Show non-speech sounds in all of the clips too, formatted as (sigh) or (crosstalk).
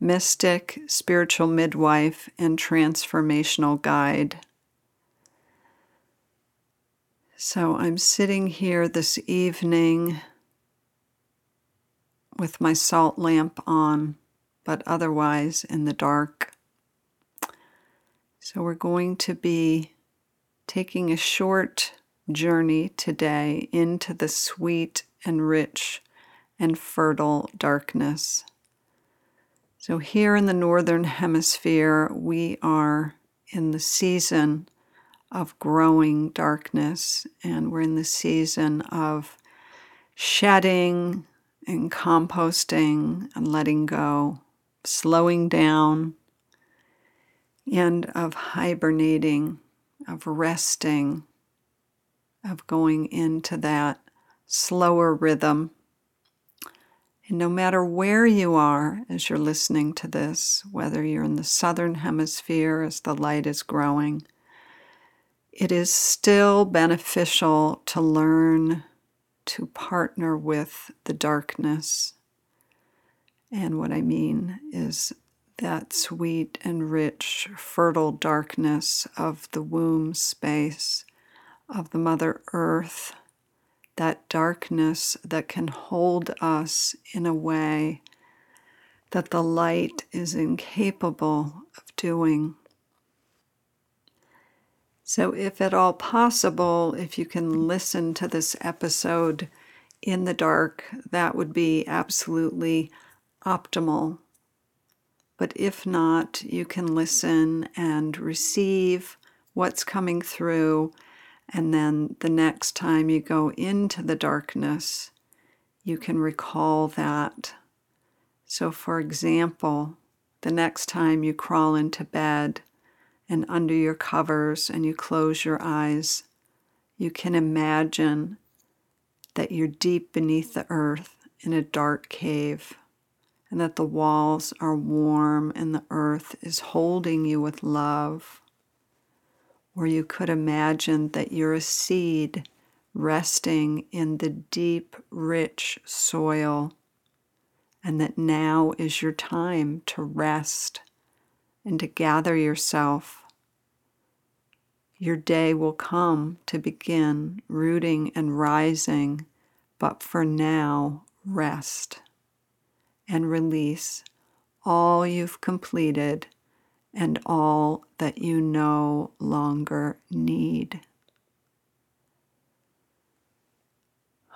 mystic, spiritual midwife, and transformational guide. So I'm sitting here this evening with my salt lamp on, but otherwise in the dark. So we're going to be taking a short journey today into the sweet and rich and fertile darkness. So, here in the Northern Hemisphere, we are in the season of growing darkness, and we're in the season of shedding and composting and letting go, slowing down, and of hibernating, of resting, of going into that slower rhythm and no matter where you are as you're listening to this, whether you're in the southern hemisphere as the light is growing, it is still beneficial to learn to partner with the darkness. And what I mean is that sweet and rich, fertile darkness of the womb space of the Mother Earth that darkness that can hold us in a way that the light is incapable of doing. So, if at all possible, if you can listen to this episode in the dark, that would be absolutely optimal. But if not, you can listen and receive what's coming through and then the next time you go into the darkness, you can recall that. So, for example, the next time you crawl into bed and under your covers and you close your eyes, you can imagine that you're deep beneath the earth in a dark cave and that the walls are warm and the earth is holding you with love or you could imagine that you're a seed resting in the deep, rich soil, and that now is your time to rest and to gather yourself. Your day will come to begin rooting and rising, but for now, rest and release all you've completed and all that you no longer need.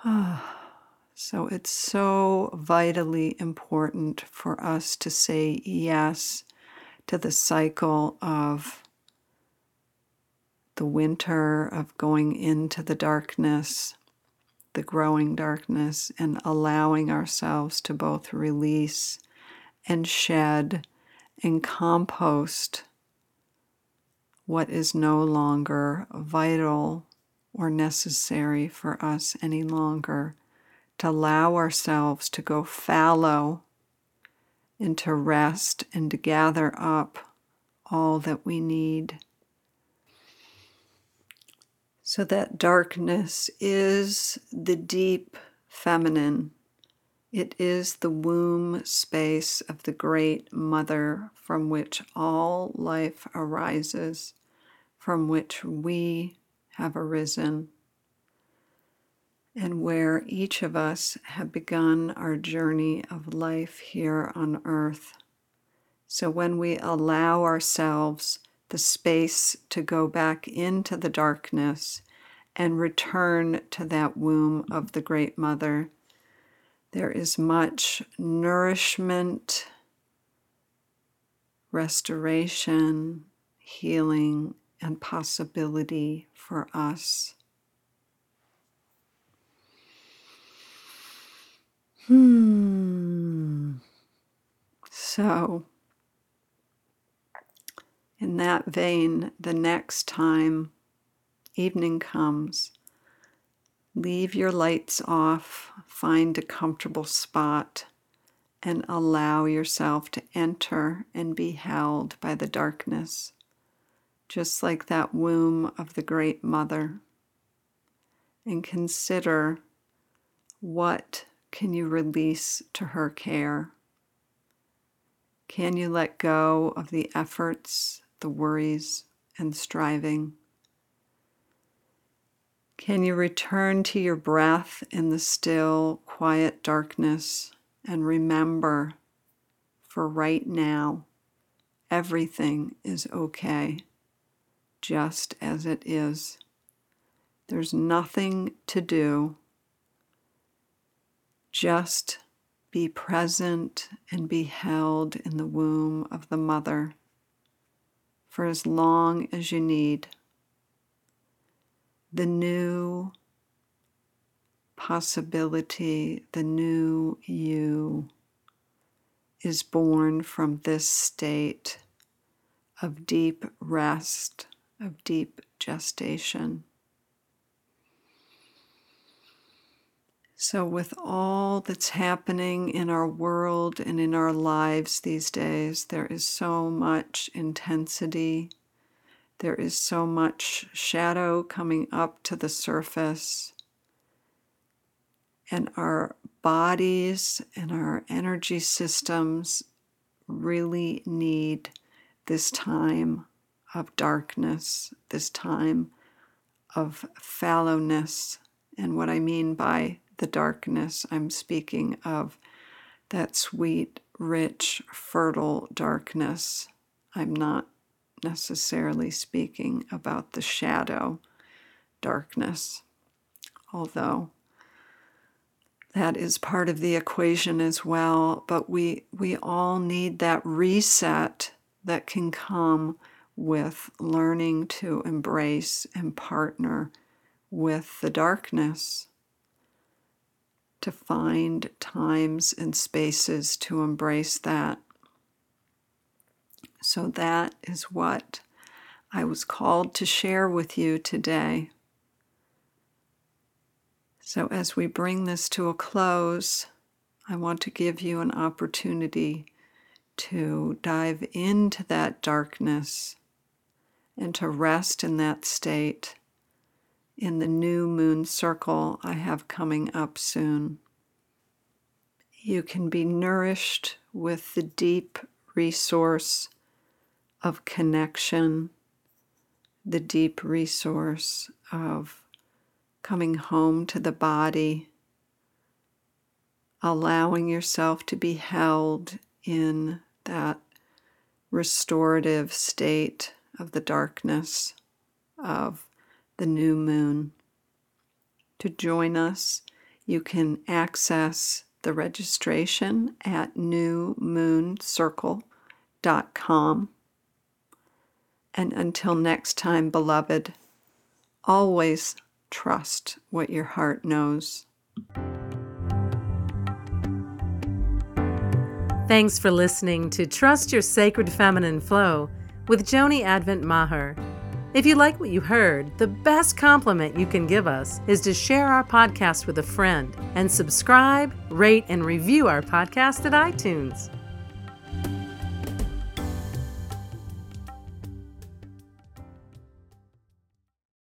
(sighs) so it's so vitally important for us to say yes to the cycle of the winter, of going into the darkness, the growing darkness, and allowing ourselves to both release and shed and compost what is no longer vital or necessary for us any longer, to allow ourselves to go fallow and to rest and to gather up all that we need. So that darkness is the deep feminine it is the womb space of the great mother from which all life arises, from which we have arisen, and where each of us have begun our journey of life here on earth. So when we allow ourselves the space to go back into the darkness and return to that womb of the Great Mother, there is much nourishment, restoration, healing, and possibility for us. Hmm. So, In that vein, the next time evening comes, leave your lights off, find a comfortable spot, and allow yourself to enter and be held by the darkness, just like that womb of the Great Mother. And consider what can you release to her care? Can you let go of the efforts, the worries, and striving? Can you return to your breath in the still, quiet darkness and remember for right now, everything is okay, just as it is. There's nothing to do. Just be present and be held in the womb of the mother for as long as you need. The new possibility, the new you, is born from this state of deep rest, of deep gestation. So, with all that's happening in our world and in our lives these days, there is so much intensity. There is so much shadow coming up to the surface. And our bodies and our energy systems really need this time of darkness, this time of fallowness. And what I mean by the darkness, I'm speaking of that sweet, rich, fertile darkness. I'm not necessarily speaking about the shadow darkness, although that is part of the equation as well. But we, we all need that reset that can come with learning to embrace and partner with the darkness to find times and spaces to embrace that. So, that is what I was called to share with you today. So, as we bring this to a close, I want to give you an opportunity to dive into that darkness and to rest in that state in the new moon circle I have coming up soon. You can be nourished with the deep resource of connection, the deep resource of coming home to the body, allowing yourself to be held in that restorative state of the darkness of the new moon. To join us, you can access the registration at newmooncircle.com. And until next time, beloved, always trust what your heart knows. Thanks for listening to Trust Your Sacred Feminine Flow with Joni Advent Maher. If you like what you heard, the best compliment you can give us is to share our podcast with a friend and subscribe, rate, and review our podcast at iTunes.